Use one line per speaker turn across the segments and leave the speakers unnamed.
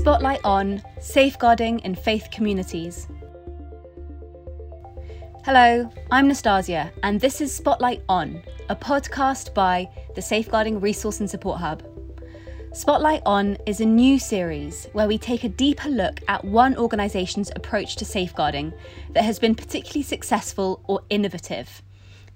Spotlight on Safeguarding in Faith Communities. Hello, I'm Nastasia, and this is Spotlight On, a podcast by the Safeguarding Resource and Support Hub. Spotlight On is a new series where we take a deeper look at one organisation's approach to safeguarding that has been particularly successful or innovative.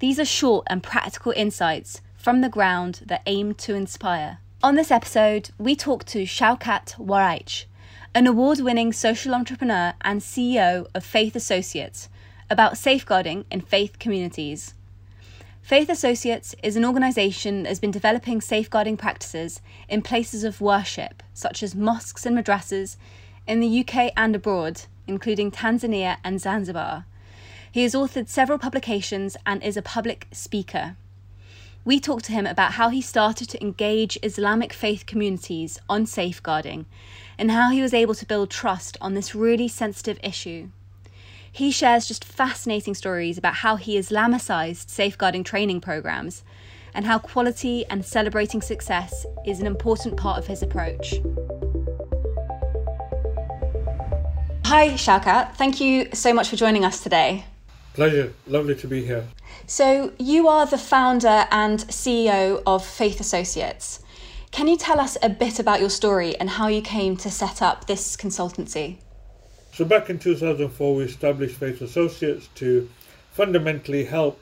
These are short and practical insights from the ground that aim to inspire. On this episode, we talk to Shaukat Waraich, an award winning social entrepreneur and CEO of Faith Associates, about safeguarding in faith communities. Faith Associates is an organisation that has been developing safeguarding practices in places of worship, such as mosques and madrasas, in the UK and abroad, including Tanzania and Zanzibar. He has authored several publications and is a public speaker. We talked to him about how he started to engage Islamic faith communities on safeguarding and how he was able to build trust on this really sensitive issue. He shares just fascinating stories about how he Islamicized safeguarding training programs and how quality and celebrating success is an important part of his approach. Hi, Shaukat. Thank you so much for joining us today.
Pleasure. Lovely to be here.
So, you are the founder and CEO of Faith Associates. Can you tell us a bit about your story and how you came to set up this consultancy?
So, back in 2004, we established Faith Associates to fundamentally help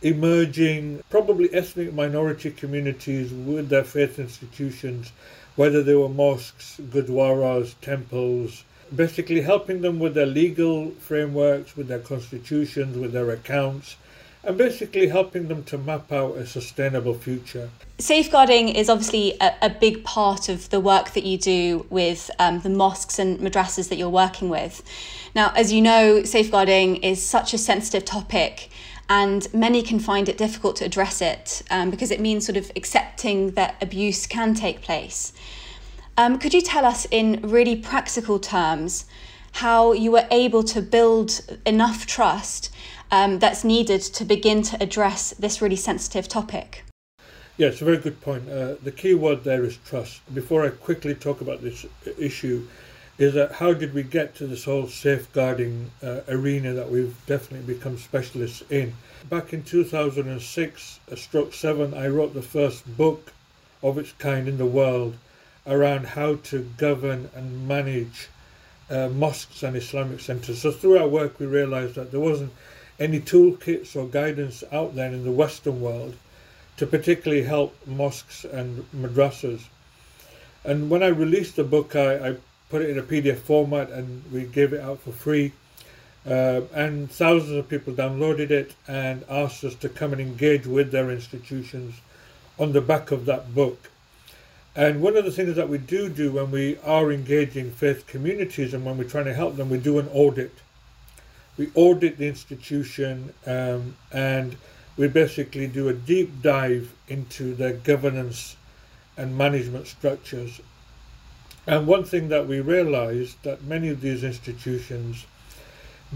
emerging, probably ethnic minority communities with their faith institutions, whether they were mosques, gurdwaras, temples, basically helping them with their legal frameworks, with their constitutions, with their accounts, and basically helping them to map out a sustainable future.
Safeguarding is obviously a, a big part of the work that you do with um, the mosques and madrasas that you're working with. Now, as you know, safeguarding is such a sensitive topic. And many can find it difficult to address it um, because it means sort of accepting that abuse can take place. Um, could you tell us in really practical terms how you were able to build enough trust um, that's needed to begin to address this really sensitive topic?
Yeah, it's a very good point. Uh, the key word there is trust. Before I quickly talk about this issue, is that how did we get to this whole safeguarding uh, arena that we've definitely become specialists in? Back in 2006, a stroke seven, I wrote the first book of its kind in the world around how to govern and manage uh, mosques and Islamic centers. So through our work, we realized that there wasn't any toolkits or guidance out there in the Western world to particularly help mosques and madrasas. And when I released the book, I, I put it in a PDF format and we gave it out for free. Uh, and thousands of people downloaded it and asked us to come and engage with their institutions on the back of that book. And one of the things that we do do when we are engaging faith communities and when we're trying to help them, we do an audit we audit the institution um, and we basically do a deep dive into their governance and management structures. And one thing that we realized that many of these institutions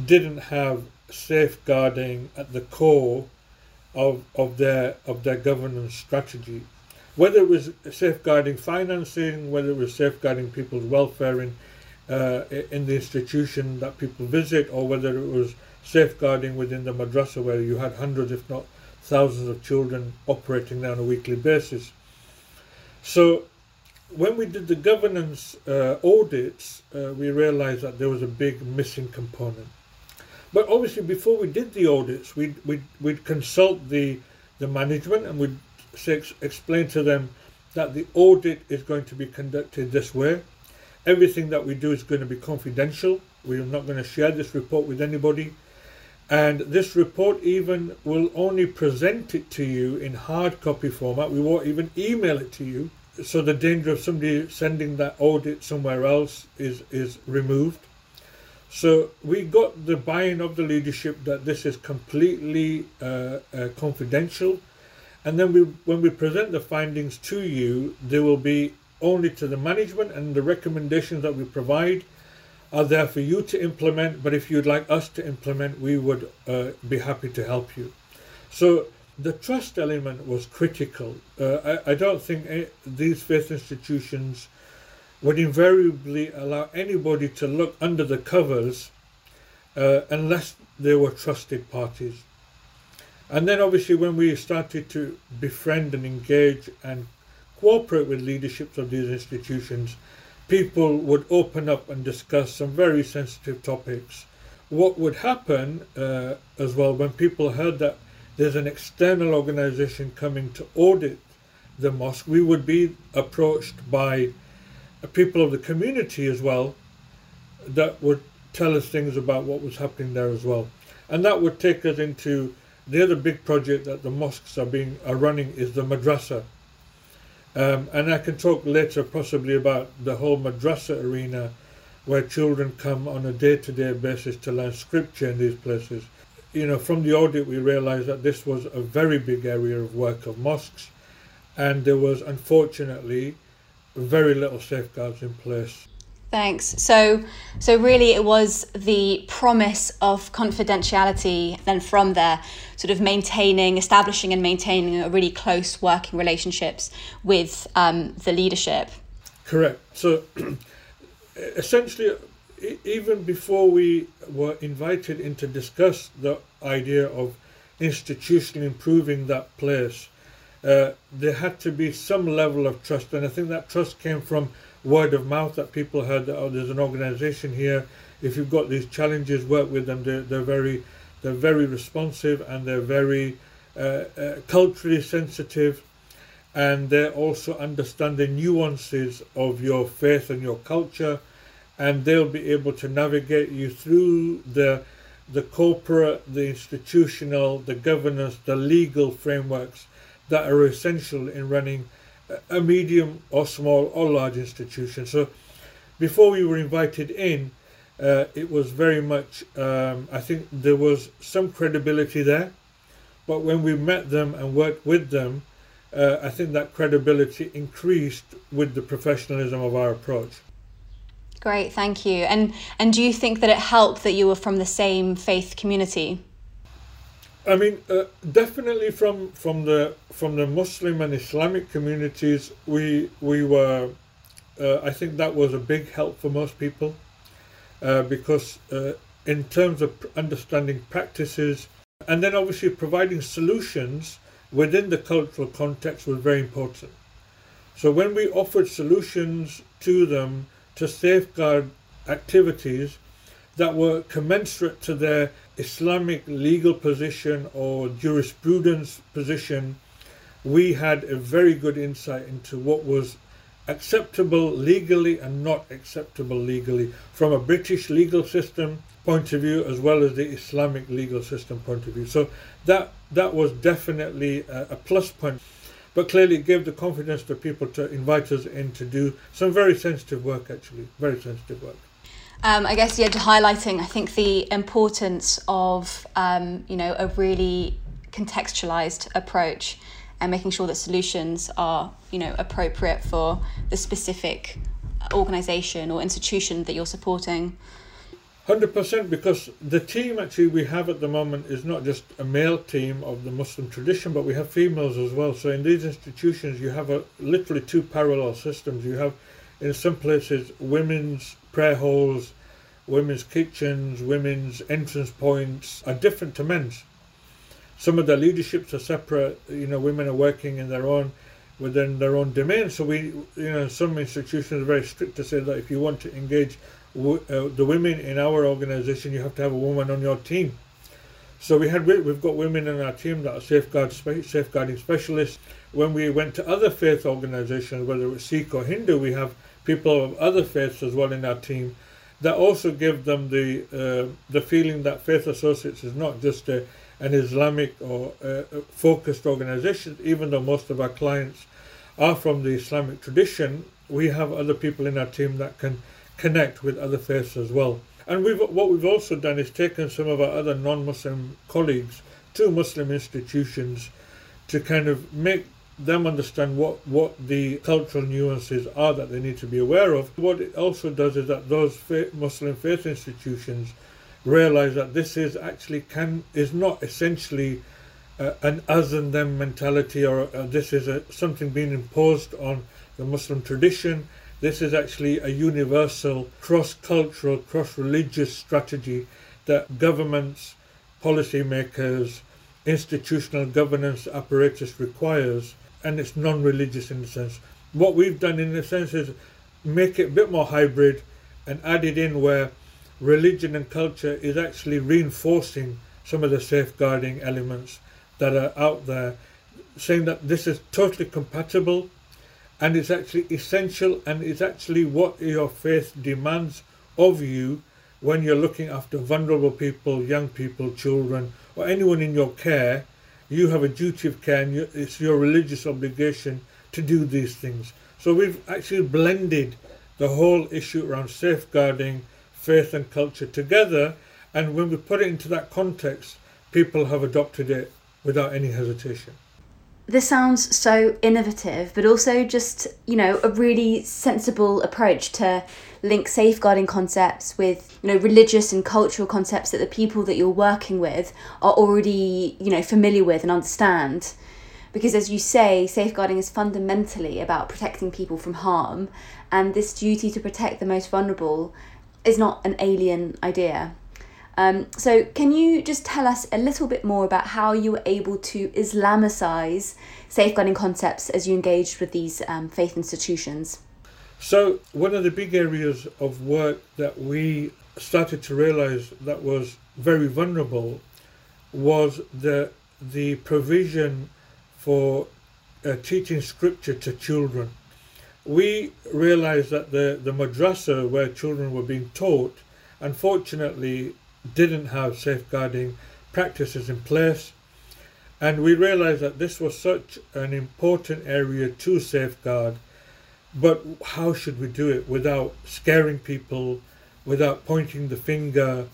didn't have safeguarding at the core of, of their of their governance strategy. Whether it was safeguarding financing, whether it was safeguarding people's welfare in uh, in the institution that people visit, or whether it was safeguarding within the madrasa where you had hundreds, if not thousands, of children operating there on a weekly basis. So, when we did the governance uh, audits, uh, we realized that there was a big missing component. But obviously, before we did the audits, we'd, we'd, we'd consult the, the management and we'd say, explain to them that the audit is going to be conducted this way Everything that we do is going to be confidential. We're not going to share this report with anybody. And this report even will only present it to you in hard copy format. We won't even email it to you. So the danger of somebody sending that audit somewhere else is, is removed. So we got the buy-in of the leadership that this is completely uh, uh, confidential. And then we, when we present the findings to you, they will be only to the management and the recommendations that we provide are there for you to implement. But if you'd like us to implement we would uh, be happy to help you. So the trust element was critical. Uh, I, I, don't think these faith institutions would invariably allow anybody to look under the covers uh, unless they were trusted parties. And then obviously when we started to befriend and engage and cooperate with leaderships of these institutions, people would open up and discuss some very sensitive topics. What would happen uh, as well when people heard that there's an external organization coming to audit the mosque, we would be approached by people of the community as well that would tell us things about what was happening there as well. And that would take us into the other big project that the mosques are being are running is the madrasa. Um, and I can talk later possibly about the whole madrasa arena where children come on a day-to-day basis to learn scripture in these places. You know, from the audit we realized that this was a very big area of work of mosques and there was unfortunately very little safeguards in place.
Thanks. So, so really, it was the promise of confidentiality. Then from there, sort of maintaining, establishing, and maintaining a really close working relationships with um, the leadership.
Correct. So, essentially, even before we were invited in to discuss the idea of institutionally improving that place, uh, there had to be some level of trust, and I think that trust came from word of mouth that people heard that oh, there's an organisation here. If you've got these challenges, work with them. They're, they're very they're very responsive and they're very uh, uh, culturally sensitive, and they also understand the nuances of your faith and your culture, and they'll be able to navigate you through the the corporate, the institutional, the governance, the legal frameworks that are essential in running a medium or small or large institution. So before we were invited in, uh, it was very much, um, I think there was some credibility there. But when we met them and worked with them, uh, I think that credibility increased with the professionalism of our approach.
Great, thank you. And and do you think that it helped that you were from the same faith community?
I mean, uh, definitely from from the from the Muslim and Islamic communities, we we were. Uh, I think that was a big help for most people, uh, because uh, in terms of understanding practices, and then obviously providing solutions within the cultural context was very important. So when we offered solutions to them to safeguard activities that were commensurate to their Islamic legal position or jurisprudence position, we had a very good insight into what was acceptable legally and not acceptable legally from a British legal system point of view as well as the Islamic legal system point of view. So that that was definitely a, a plus point. But clearly it gave the confidence to people to invite us in to do some very sensitive work actually, very sensitive work.
Um, I guess yeah, highlighting I think the importance of um, you know a really contextualized approach and making sure that solutions are you know appropriate for the specific organization or institution that you're supporting.
Hundred percent, because the team actually we have at the moment is not just a male team of the Muslim tradition, but we have females as well. So in these institutions, you have a literally two parallel systems. You have in some places women's prayer halls, women's kitchens, women's entrance points are different to men's. Some of the leaderships are separate. You know, women are working in their own within their own domain. So we, you know, some institutions are very strict to say that if you want to engage w- uh, the women in our organisation, you have to have a woman on your team. So we had we've got women in our team that are safeguard safeguarding specialists. When we went to other faith organisations, whether it was Sikh or Hindu, we have people of other faiths as well in our team that also give them the uh, the feeling that Faith Associates is not just a, an Islamic or uh, focused organization. Even though most of our clients are from the Islamic tradition, we have other people in our team that can connect with other faiths as well. And we've what we've also done is taken some of our other non-Muslim colleagues to Muslim institutions to kind of make them understand what, what the cultural nuances are that they need to be aware of. What it also does is that those faith, Muslim faith institutions realize that this is actually can is not essentially uh, an us and them mentality or uh, this is a, something being imposed on the Muslim tradition. This is actually a universal, cross cultural, cross religious strategy that governments, policymakers, institutional governance apparatus requires, and it's non religious in the sense. What we've done in the sense is make it a bit more hybrid and added in where religion and culture is actually reinforcing some of the safeguarding elements that are out there, saying that this is totally compatible and it's actually essential and it's actually what your faith demands of you when you're looking after vulnerable people, young people, children, or anyone in your care. You have a duty of care and it's your religious obligation to do these things. So we've actually blended the whole issue around safeguarding faith and culture together. And when we put it into that context, people have adopted it without any hesitation.
This sounds so innovative, but also just, you know, a really sensible approach to link safeguarding concepts with, you know, religious and cultural concepts that the people that you're working with are already, you know, familiar with and understand. Because as you say, safeguarding is fundamentally about protecting people from harm, and this duty to protect the most vulnerable is not an alien idea. Um, so, can you just tell us a little bit more about how you were able to Islamicize safeguarding concepts as you engaged with these um, faith institutions?
So, one of the big areas of work that we started to realize that was very vulnerable was the the provision for uh, teaching scripture to children. We realized that the, the madrasa where children were being taught, unfortunately, didn't have safeguarding practices in place. And we realized that this was such an important area to safeguard. But how should we do it without scaring people, without pointing the finger,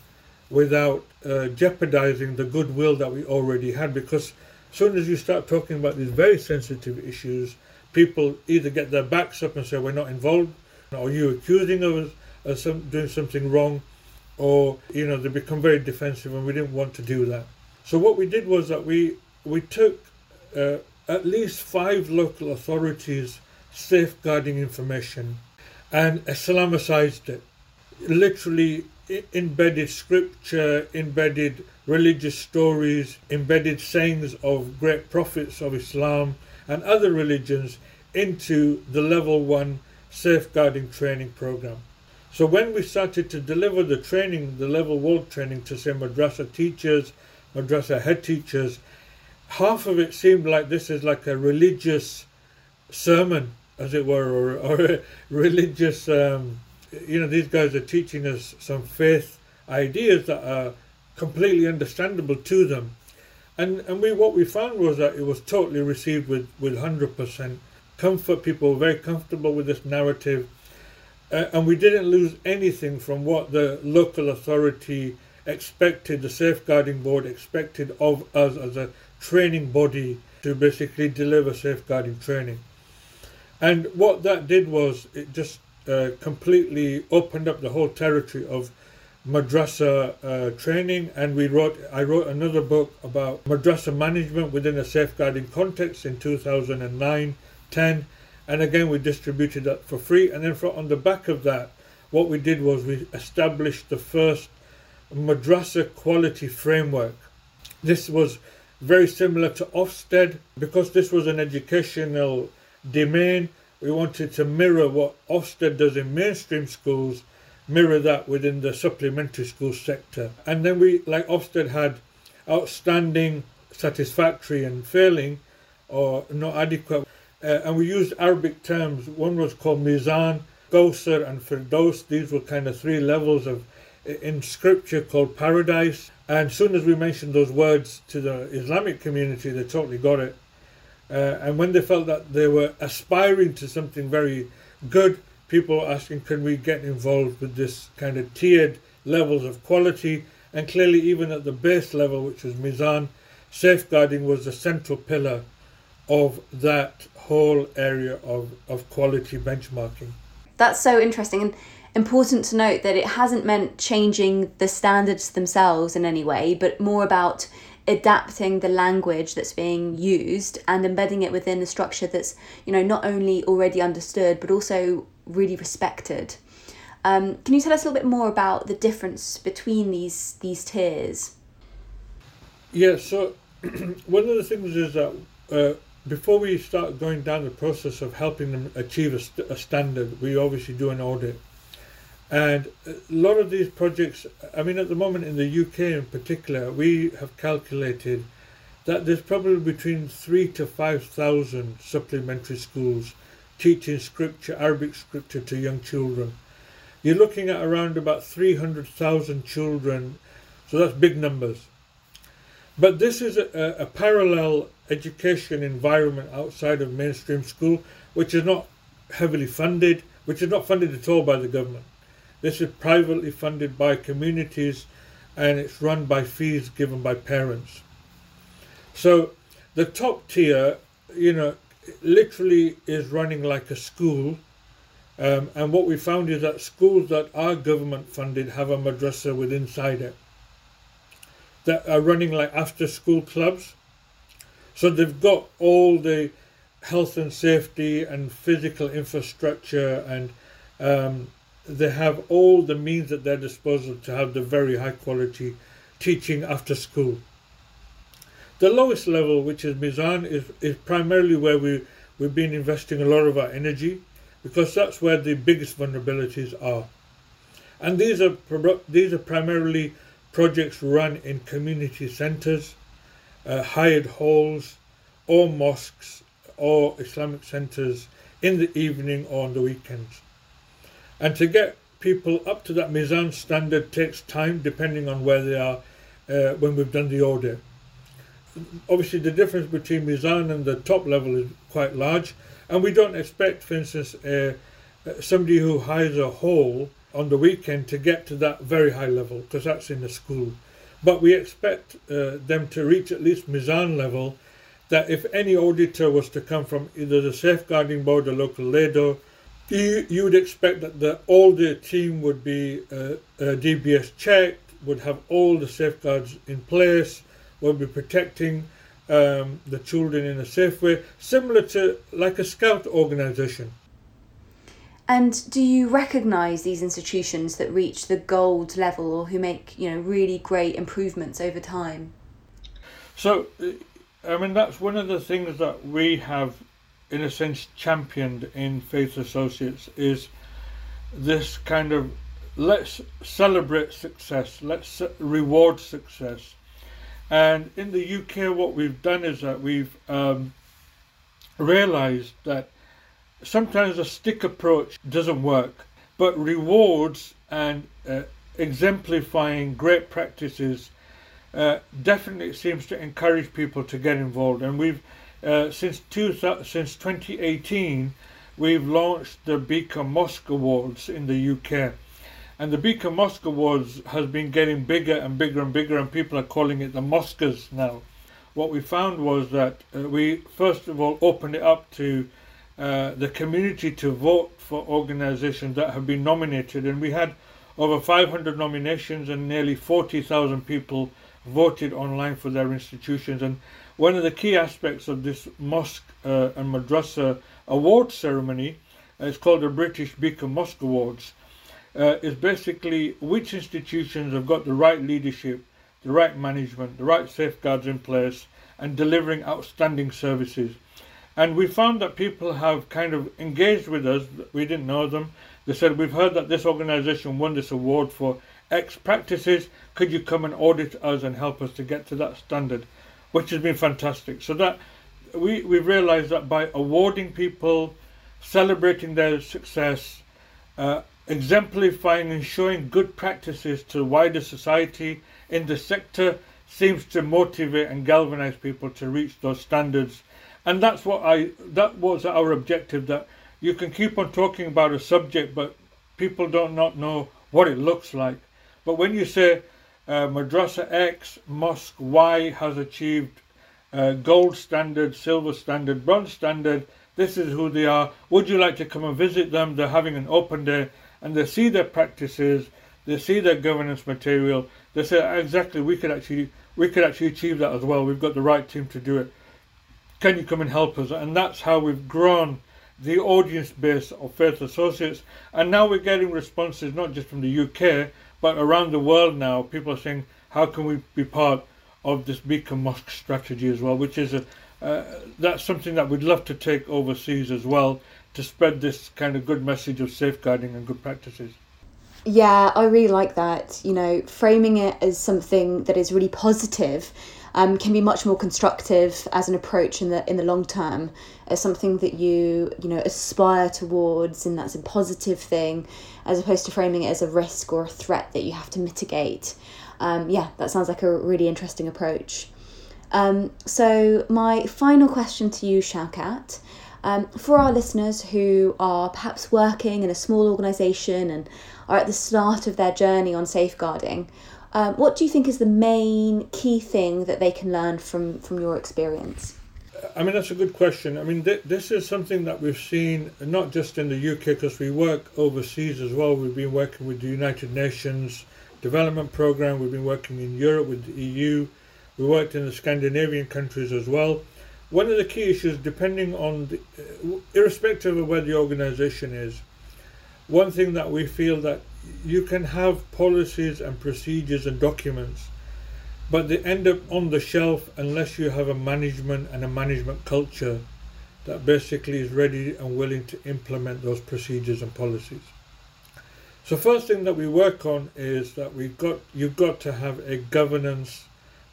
without uh, jeopardizing the goodwill that we already had? Because as soon as you start talking about these very sensitive issues, people either get their backs up and say, We're not involved, or you're accusing us of some, doing something wrong, or you know they become very defensive and we didn't want to do that. So what we did was that we we took uh, at least five local authorities safeguarding information and islamicized it. Literally embedded scripture embedded religious stories embedded sayings of great prophets of islam and other religions into the level one safeguarding training program so when we started to deliver the training, the level one training to say madrasa teachers, madrasa head teachers, half of it seemed like this is like a religious sermon, as it were, or, or a religious, um, you know, these guys are teaching us some faith ideas that are completely understandable to them. And, and we what we found was that it was totally received with, with 100% comfort. People were very comfortable with this narrative uh, and we didn't lose anything from what the local authority expected, the safeguarding board expected of us as a training body to basically deliver safeguarding training. And what that did was it just uh, completely opened up the whole territory of madrasa uh, training and we wrote I wrote another book about madrasa management within a safeguarding context in 2009 10 and again we distributed that for free. And then for, on the back of that what we did was we established the first madrasa quality framework. This was very similar to ofsted. Because this was an educational domain we wanted to mirror what ofsted does in mainstream schools mirror that within the supplementary school sector. And then we like ofsted had outstanding satisfactory and failing or not adequate uh, and we used Arabic terms. One was called Mizan, Kawsar, and Firdaus. These were kind of three levels of in scripture called paradise. And as soon as we mentioned those words to the Islamic community, they totally got it. Uh, and when they felt that they were aspiring to something very good, people asking, can we get involved with this kind of tiered levels of quality? And clearly, even at the base level, which was Mizan, safeguarding was the central pillar of that whole area of, of quality benchmarking.
That's so interesting and important to note that it hasn't meant changing the standards themselves in any way, but more about adapting the language that's being used and embedding it within a structure that's you know not only already understood but also really respected. Um, can you tell us a little bit more about the difference between these these tiers?
Yeah, so one of the things is that uh, before we start going down the process of helping them achieve a, st- a, standard, we obviously do an audit. And a lot of these projects, I mean, at the moment in the UK in particular, we have calculated that there's probably between three to five thousand supplementary schools teaching scripture, Arabic scripture to young children. You're looking at around about 300,000 children, so that's big numbers. But this is a, a parallel education environment outside of mainstream school, which is not heavily funded, which is not funded at all by the government. This is privately funded by communities and it's run by fees given by parents. So the top tier, you know, literally is running like a school. Um, and what we found is that schools that are government funded have a madrasa with inside it that are running like after school clubs so they've got all the health and safety and physical infrastructure, and um, they have all the means at their disposal to have the very high quality teaching after school. The lowest level, which is Mizan, is, is primarily where we, we've been investing a lot of our energy because that's where the biggest vulnerabilities are. And these are, these are primarily projects run in community centres uh, hired halls or mosques or Islamic centres in the evening or on the weekends. And to get people up to that Mizan standard takes time depending on where they are uh, when we've done the audit. Obviously, the difference between Mizan and the top level is quite large, and we don't expect, for instance, uh, somebody who hires a hall on the weekend to get to that very high level because that's in the school. But we expect uh, them to reach at least Mizan level that if any auditor was to come from either the safeguarding board or local LADO, you, you would expect that the, all the team would be uh, uh, DBS checked, would have all the safeguards in place, would be protecting um, the children in a safe way, similar to like a scout organization.
And do you recognise these institutions that reach the gold level or who make you know really great improvements over time?
So, I mean that's one of the things that we have, in a sense, championed in Faith Associates is this kind of let's celebrate success, let's reward success. And in the UK, what we've done is that we've um, realised that sometimes a stick approach doesn't work, but rewards and uh, exemplifying great practices uh, definitely seems to encourage people to get involved. And we've uh, since two, since 2018 we've launched the Beacon Mosque Awards in the UK. And the Beacon Mosque Awards has been getting bigger and bigger and bigger, and people are calling it the Mosques now. What we found was that uh, we first of all opened it up to uh, the community to vote for organizations that have been nominated. And we had over 500 nominations and nearly 40,000 people voted online for their institutions. And one of the key aspects of this mosque uh, and madrasa award ceremony, uh, it's called the British Beacon Mosque Awards, uh, is basically which institutions have got the right leadership, the right management, the right safeguards in place, and delivering outstanding services. And we found that people have kind of engaged with us. We didn't know them. They said, We've heard that this organization won this award for X practices. Could you come and audit us and help us to get to that standard? Which has been fantastic. So that we, we realized that by awarding people, celebrating their success, uh, exemplifying and showing good practices to wider society in the sector seems to motivate and galvanize people to reach those standards and that's what I that was our objective that you can keep on talking about a subject but people don't not know what it looks like but when you say uh, madrasa x mosque y has achieved uh, gold standard silver standard bronze standard this is who they are would you like to come and visit them they're having an open day and they see their practices they see their governance material, they say exactly we could actually we could actually achieve that as well. We've got the right team to do it. Can you come and help us? And that's how we've grown the audience base of Faith Associates. And now we're getting responses not just from the UK, but around the world now. People are saying, how can we be part of this Beacon Mosque strategy as well, which is a uh, that's something that we'd love to take overseas as well to spread this kind of good message of safeguarding and good practices.
Yeah, I really like that. You know, framing it as something that is really positive um, can be much more constructive as an approach in the in the long term, as something that you you know aspire towards, and that's a positive thing, as opposed to framing it as a risk or a threat that you have to mitigate. Um, yeah, that sounds like a really interesting approach. Um, so my final question to you, Shaukat. Um, for our listeners who are perhaps working in a small organisation and are at the start of their journey on safeguarding, um, what do you think is the main key thing that they can learn from, from your experience?
I mean, that's a good question. I mean, th- this is something that we've seen not just in the UK, because we work overseas as well. We've been working with the United Nations Development Programme, we've been working in Europe with the EU, we worked in the Scandinavian countries as well one of the key issues, depending on, the, uh, irrespective of where the organisation is, one thing that we feel that you can have policies and procedures and documents, but they end up on the shelf unless you have a management and a management culture that basically is ready and willing to implement those procedures and policies. So first thing that we work on is that we've got you've got to have a governance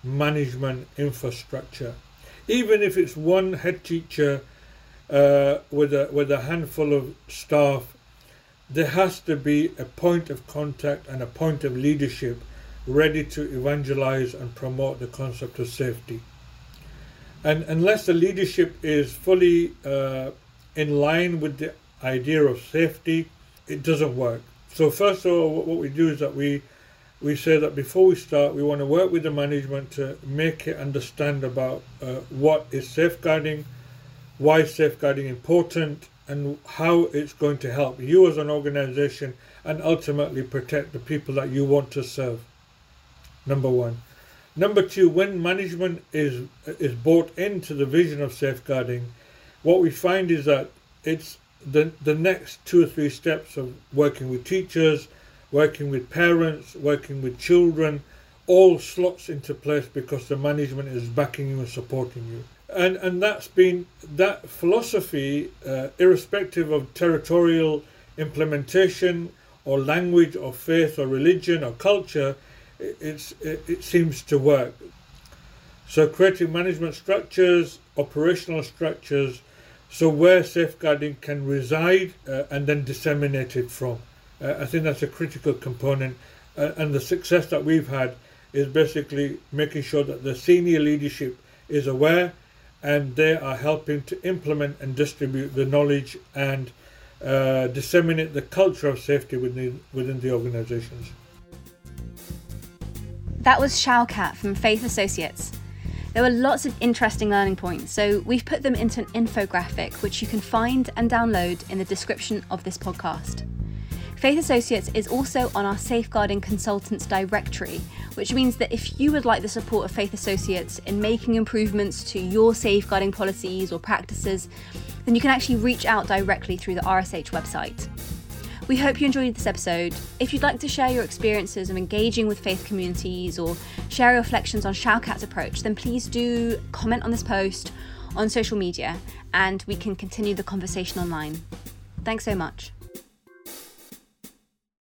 management infrastructure even if it's one head teacher uh, with a with a handful of staff, there has to be a point of contact and a point of leadership ready to evangelize and promote the concept of safety. And unless the leadership is fully uh, in line with the idea of safety, it doesn't work. So first of all, what we do is that we we say that before we start, we want to work with the management to make it understand about uh, what is safeguarding, why is safeguarding important, and how it's going to help you as an organization and ultimately protect the people that you want to serve. Number one. Number two, when management is is bought into the vision of safeguarding, what we find is that it's the the next two or three steps of working with teachers, working with parents, working with children, all slots into place because the management is backing you and supporting you. And, and that's been that philosophy, uh, irrespective of territorial implementation or language or faith or religion or culture, it, it, it seems to work. So, creating management structures, operational structures, so where safeguarding can reside uh, and then disseminate it from. Uh, I think that's a critical component. Uh, and the success that we've had is basically making sure that the senior leadership is aware and they are helping to implement and distribute the knowledge and uh, disseminate the culture of safety within, within the organizations.
That was Shaukat from Faith Associates. There were lots of interesting learning points, so we've put them into an infographic which you can find and download in the description of this podcast. Faith Associates is also on our Safeguarding Consultants directory, which means that if you would like the support of Faith Associates in making improvements to your safeguarding policies or practices, then you can actually reach out directly through the RSH website. We hope you enjoyed this episode. If you'd like to share your experiences of engaging with faith communities or share your reflections on Shaukat's approach, then please do comment on this post on social media and we can continue the conversation online. Thanks so much.